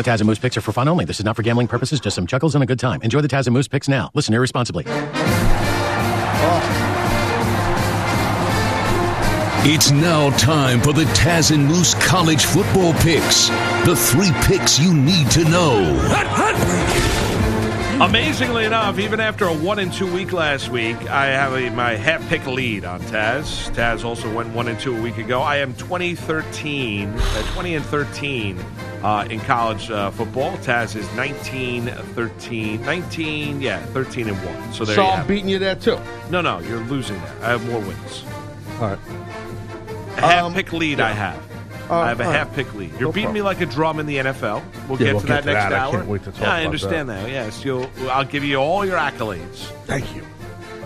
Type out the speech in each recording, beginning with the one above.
The Taz and Moose picks are for fun only. This is not for gambling purposes, just some chuckles and a good time. Enjoy the Taz and Moose picks now. Listen irresponsibly. It's now time for the Taz and Moose college football picks. The three picks you need to know. Amazingly enough, even after a one and two week last week, I have a, my half pick lead on Taz. Taz also went one and two a week ago. I am 2013, uh, 20 and 13 uh, in college uh, football. Taz is 19, 13, 19, yeah, 13 and one. So there so you I'm have it. beating you there too. No, no, you're losing there. I have more wins. All right. A half Um, pick lead I have. Uh, I have a all right. half pick lead. You're No beating me like a drum in the NFL. We'll Yeah, get we'll to get that to next that. I hour. can't wait to talk yeah, I understand that. Yes, you'll. I'll give you all your accolades. Thank you.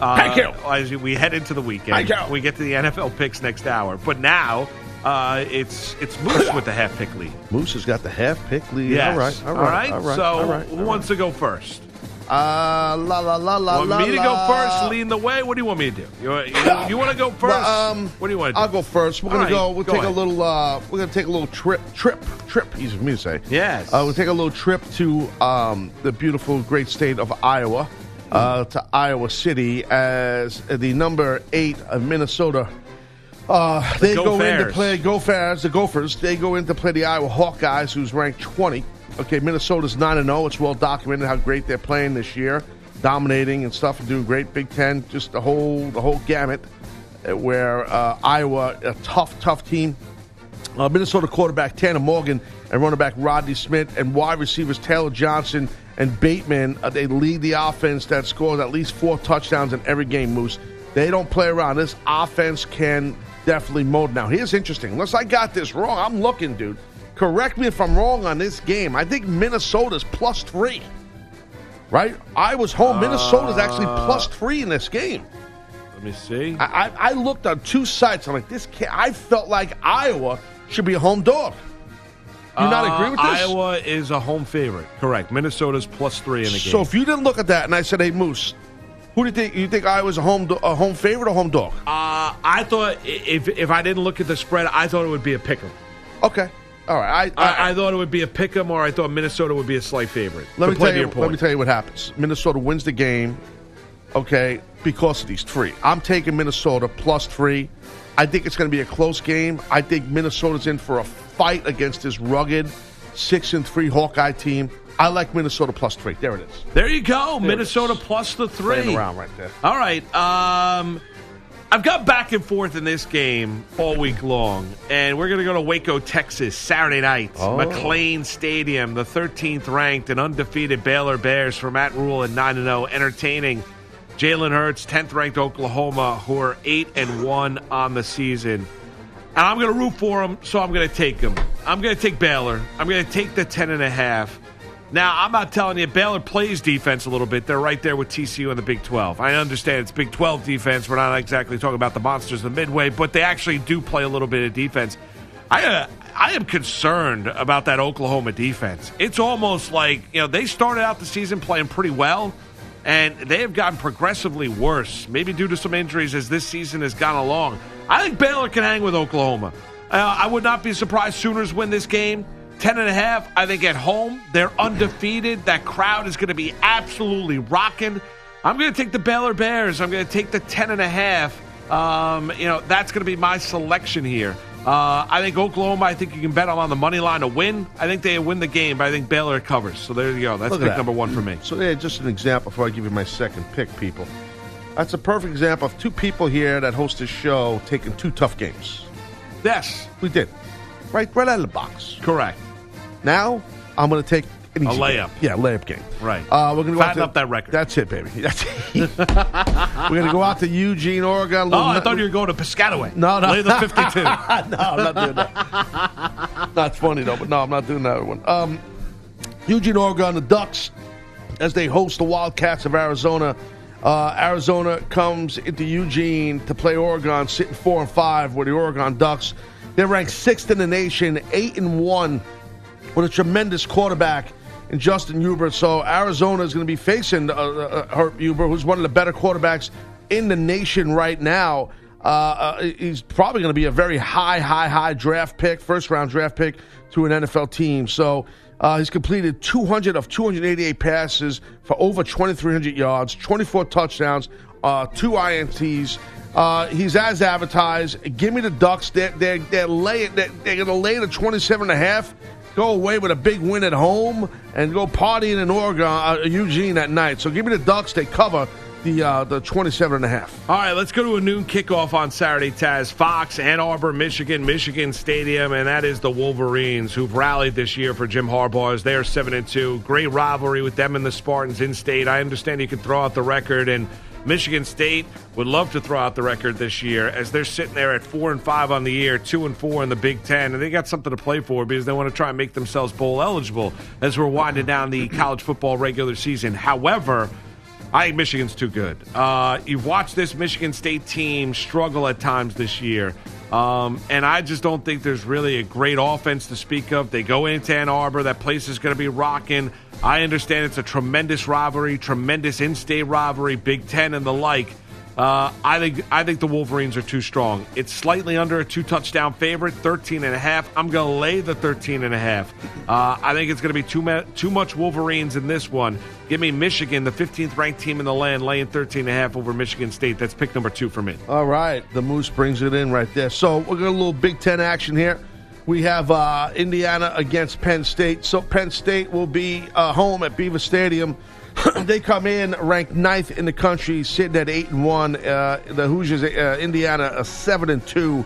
Uh, Thank you. As we head into the weekend, Thank you. we get to the NFL picks next hour. But now uh, it's it's Moose with the half pick lead. Moose has got the half pick lead. Yes. All right. All right. All right. So all right, who all wants to go first? Uh, la la la la Want la. me to go first, leading the way? What do you want me to do? You, you, you want to go first? Well, um, what do you want to do? I'll go first. We're All gonna right, go. We'll go take ahead. a little. Uh, we're gonna take a little trip. Trip. Trip. Easy for me to say. Yes. Uh, we'll take a little trip to um, the beautiful, great state of Iowa, uh, to Iowa City, as the number eight of Minnesota. Uh, they Go go in to play Go Fairs, the Gophers. They go in to play the Iowa Hawkeyes, who's ranked 20. Okay, Minnesota's 9 and 0. It's well documented how great they're playing this year, dominating and stuff, and doing great. Big Ten, just the whole the whole gamut. uh, Where uh, Iowa, a tough, tough team, uh, Minnesota quarterback Tanner Morgan and running back Rodney Smith and wide receivers Taylor Johnson and Bateman. Uh, they lead the offense that scores at least four touchdowns in every game. Moose. They don't play around. This offense can definitely mold. Now, here's interesting. Unless I got this wrong, I'm looking, dude. Correct me if I'm wrong on this game. I think Minnesota's plus three. Right? I was home. Minnesota's actually plus three in this game. Let me see. I, I, I looked on two sites. I'm like, this can't. I felt like Iowa should be a home dog. Do you not Uh, agree with this? Iowa is a home favorite. Correct. Minnesota's plus three in the game. So if you didn't look at that and I said, "Hey Moose, who do you think you think Iowa's a home do- a home favorite or home dog?" uh, I thought if if I didn't look at the spread, I thought it would be a pick'em. Okay, all right. I, I, I thought it would be a pick'em, or I thought Minnesota would be a slight favorite. let me tell you. your point. Let me tell you what happens. Minnesota wins the game. Okay, because of these three. I'm taking Minnesota plus three. I think it's going to be a close game. I think Minnesota's in for a fight against this rugged six and three Hawkeye team. I like Minnesota plus three. There it is. There you go, There Minnesota plus the three. Playing around right there. All right. Um, I've got back and forth in this game all week long, and we're going to go to Waco, Texas, Saturday night, Oh. McLane Stadium. The 13th ranked and undefeated Baylor Bears for Matt Rhule and 9 0, entertaining Jalen Hurts, 10th ranked Oklahoma, who are 8 and 1 on the season. And I'm going to root for them, so I'm going to take them. I'm going to take Baylor. I'm going to take the 10 and a half. Now, I'm not telling you, Baylor plays defense a little bit. They're right there with TCU in the Big 12. I understand it's Big 12 defense. We're not exactly talking about the monsters of the Midway, but they actually do play a little bit of defense. I, uh, I am concerned about that Oklahoma defense. It's almost like, you know, they started out the season playing pretty well, and they have gotten progressively worse, maybe due to some injuries as this season has gone along. I think Baylor can hang with Oklahoma. Uh, I would not be surprised Sooners win this game. Ten and a half. I think at home they're undefeated. That crowd is going to be absolutely rocking. I'm going to take the Baylor Bears. I'm going to take the ten and a half. Um, you know that's going to be my selection here. Uh, I think Oklahoma. I think you can bet on the money line to win. I think they win the game, but I think Baylor covers. So there you go. That's pick that. number one for me. So, yeah, just an example before I give you my second pick, people. That's a perfect example of two people here that host this show taking two tough games. Yes, We did. Right, right out of the box. correct. Now, I'm going to take an A easy layup. Game. Yeah, layup game. Right. Uh, we're going to Fatten up that record. That's it, baby. That's it. we're going to go out to Eugene, Oregon. Oh, I thought you were going to Piscataway. No, no. Lay the 52. no, I'm not doing that. That's funny though, but no, I'm not doing that one. Um, Eugene, Oregon, the Ducks, as they host the Wildcats of Arizona. Uh, Arizona comes into Eugene to play Oregon, sitting four and five with the Oregon Ducks. They're ranked sixth in the nation, eight and one, with a tremendous quarterback in Justin Herbert. So Arizona is going to be facing uh, uh, Herb Herbert, who's one of the better quarterbacks in the nation right now. Uh, uh, he's probably going to be a very high, high, high draft pick, first round draft pick to an NFL team. So uh, he's completed 200 of 288 passes for over 2,300 yards, 24 touchdowns, uh, two INTs. Uh, he's as advertised. Give me the Ducks. They're, they're, they're, laying, they're, they're going to lay the 27 and a half, go away with a big win at home, and go partying in Oregon, uh, Eugene that night. So give me the Ducks. They cover the uh, the 27 and a half. All right, let's go to a noon kickoff on Saturday, Taz. Fox, Ann Arbor, Michigan, Michigan Stadium, and that is the Wolverines who've rallied this year for Jim Harbaugh as they are 7 and 2. Great rivalry with them and the Spartans in state. I understand you can throw out the record and Michigan State would love to throw out the record this year as they're sitting there at four and five on the year, two and four in the Big Ten, and they got something to play for because they want to try and make themselves bowl eligible as we're winding down the college football regular season. However, I think Michigan's too good. Uh, you've watched this Michigan State team struggle at times this year. Um, and I just don't think there's really a great offense to speak of. They go into Ann Arbor. That place is going to be rocking. I understand it's a tremendous rivalry, tremendous in-state rivalry, Big Ten and the like. Uh, I think I think the Wolverines are too strong. It's slightly under a two touchdown favorite, 13 and a half. I'm going to lay the 13 and a half. Uh, I think it's going to be too ma- too much Wolverines in this one. Give me Michigan, the 15th ranked team in the land, laying 13 and a half over Michigan State. That's pick number 2 for me. All right, the Moose brings it in right there. So we're going to a little Big 10 action here. We have uh, Indiana against Penn State. So Penn State will be uh, home at Beaver Stadium they come in ranked ninth in the country, sitting at eight and one. Uh, the Hoosiers, uh, Indiana, a seven and two.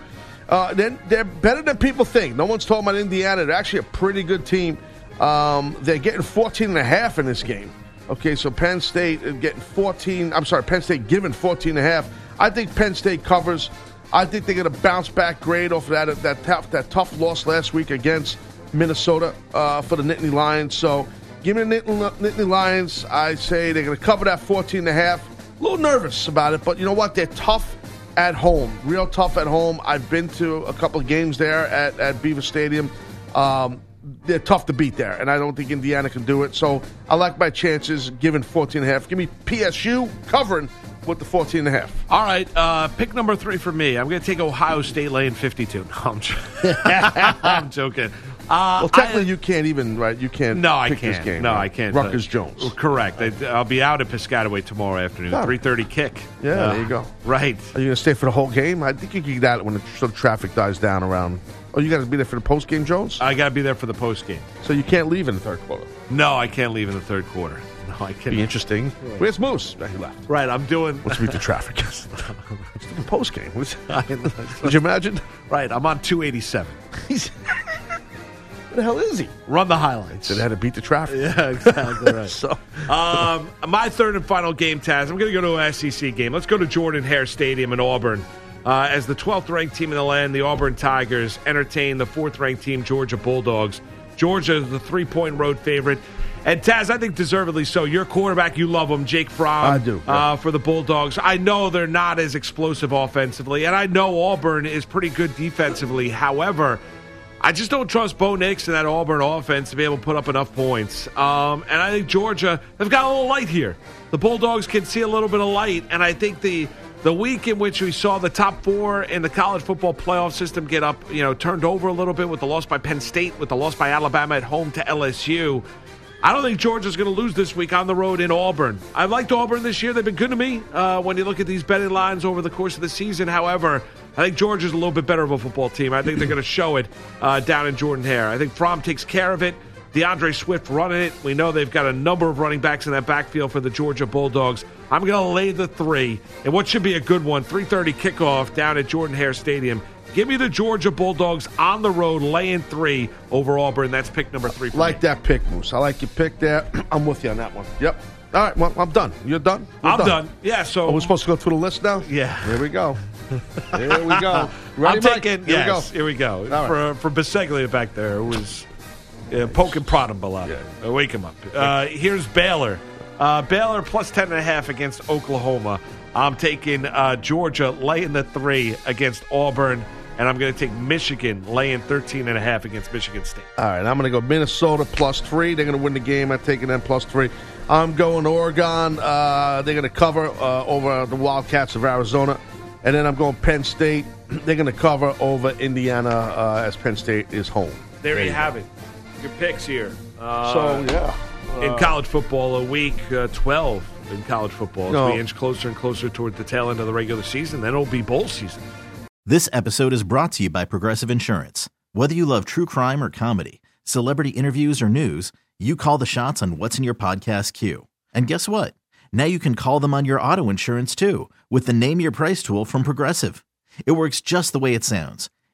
Uh, they're, they're, better than people think. No one's talking about Indiana. They're actually a pretty good team. Um, they're getting 14 and a half in this game. Okay, so Penn State getting 14. I'm sorry, Penn State giving 14 and a half. I think Penn State covers. I think they're going to bounce back great off of that that tough that tough loss last week against Minnesota uh, for the Nittany Lions. So Give me the Nittany Lions. I say they're going to cover that 14 and a half. A little nervous about it, but you know what? They're tough at home, real tough at home. I've been to a couple of games there at, at Beaver Stadium. Um, they're tough to beat there, and I don't think Indiana can do it. So I like my chances given 14 and a half. Give me PSU covering with the 14 and a half. All right, uh, pick number three for me. I'm going to take Ohio State laying 52. No, I'm, I'm joking. Uh, well, technically, I, you can't even right. You can't. No, I can't. Game, no, right? I can't. Rutgers Jones. Well, correct. I, will be out at Piscataway tomorrow afternoon. Three thirty kick. Yeah, uh, there you go. Right. Are you going to stay for the whole game? I think you can get out when the sort of traffic dies down around. Oh, you got to be there for the post game, Jones. I got to be there for the post game. So you can't leave in the third quarter. No, I can't leave in the third quarter. No, I can't. Be interesting. Right. Where's Moose? he left. Right, I'm doing. Let's meet the traffic. it's the post game. Would you imagine? Right, I'm on 287. He's the hell is he? Run the highlights. And had to beat the traffic. Yeah, exactly right. so, um, my third and final game, Taz. I'm going to go to an SEC game. Let's go to Jordan Hare Stadium in Auburn. Uh, as the 12th ranked team in the land, the Auburn Tigers entertain the fourth ranked team, Georgia Bulldogs. Georgia is the three point road favorite. And Taz, I think deservedly so. Your quarterback, you love him, Jake Fromm. I do. Yeah. Uh, for the Bulldogs. I know they're not as explosive offensively, and I know Auburn is pretty good defensively. However, I just don't trust Bo Nix and that Auburn offense to be able to put up enough points. Um, and I think Georgia, they've got a little light here. The Bulldogs can see a little bit of light, and I think the the week in which we saw the top four in the college football playoff system get up, you know, turned over a little bit with the loss by Penn State, with the loss by Alabama at home to LSU. I don't think Georgia's going to lose this week on the road in Auburn. I've liked Auburn this year. They've been good to me uh, when you look at these betting lines over the course of the season. However, I think Georgia's a little bit better of a football team. I think they're going to show it uh, down in Jordan Hare. I think Fromm takes care of it. D'Andre Swift running it. We know they've got a number of running backs in that backfield for the Georgia Bulldogs. I'm going to lay the three, and what should be a good one, 3:30 kickoff down at Jordan Hare Stadium. Give me the Georgia Bulldogs on the road, laying three over Auburn. That's pick number three. like me. that pick, Moose. I like your pick there. I'm with you on that one. Yep. All right, well, I'm done. You're done. You're I'm done. done. Yeah. So oh, we're supposed to go through the list now. Yeah. Here we go. Here we go. Ready, I'm taking. Here yes, we go. Here we go. All for right. for Biseglia back there, it was Uh, poke and prod him, Bilotti. Uh, wake him up. Uh, here's Baylor. Uh, Baylor plus 10.5 against Oklahoma. I'm taking uh, Georgia laying the three against Auburn, and I'm going to take Michigan laying 13.5 against Michigan State. All right, I'm going to go Minnesota plus three. They're going to win the game. I'm taking them plus three. I'm going Oregon. Uh, they're going to cover uh, over the Wildcats of Arizona. And then I'm going Penn State. They're going to cover over Indiana uh, as Penn State is home. There, you have it. Your picks here. Uh, So, yeah. in college football, a week uh, 12 in college football as No. we inch closer and closer toward the tail end of the regular season. Then it'll be bowl season. This episode is brought to you by Progressive Insurance. Whether you love true crime or comedy, celebrity interviews or news, you call the shots on what's in your podcast queue. And guess what? Now you can call them on your auto insurance too with the Name Your Price tool from Progressive. It works just the way it sounds.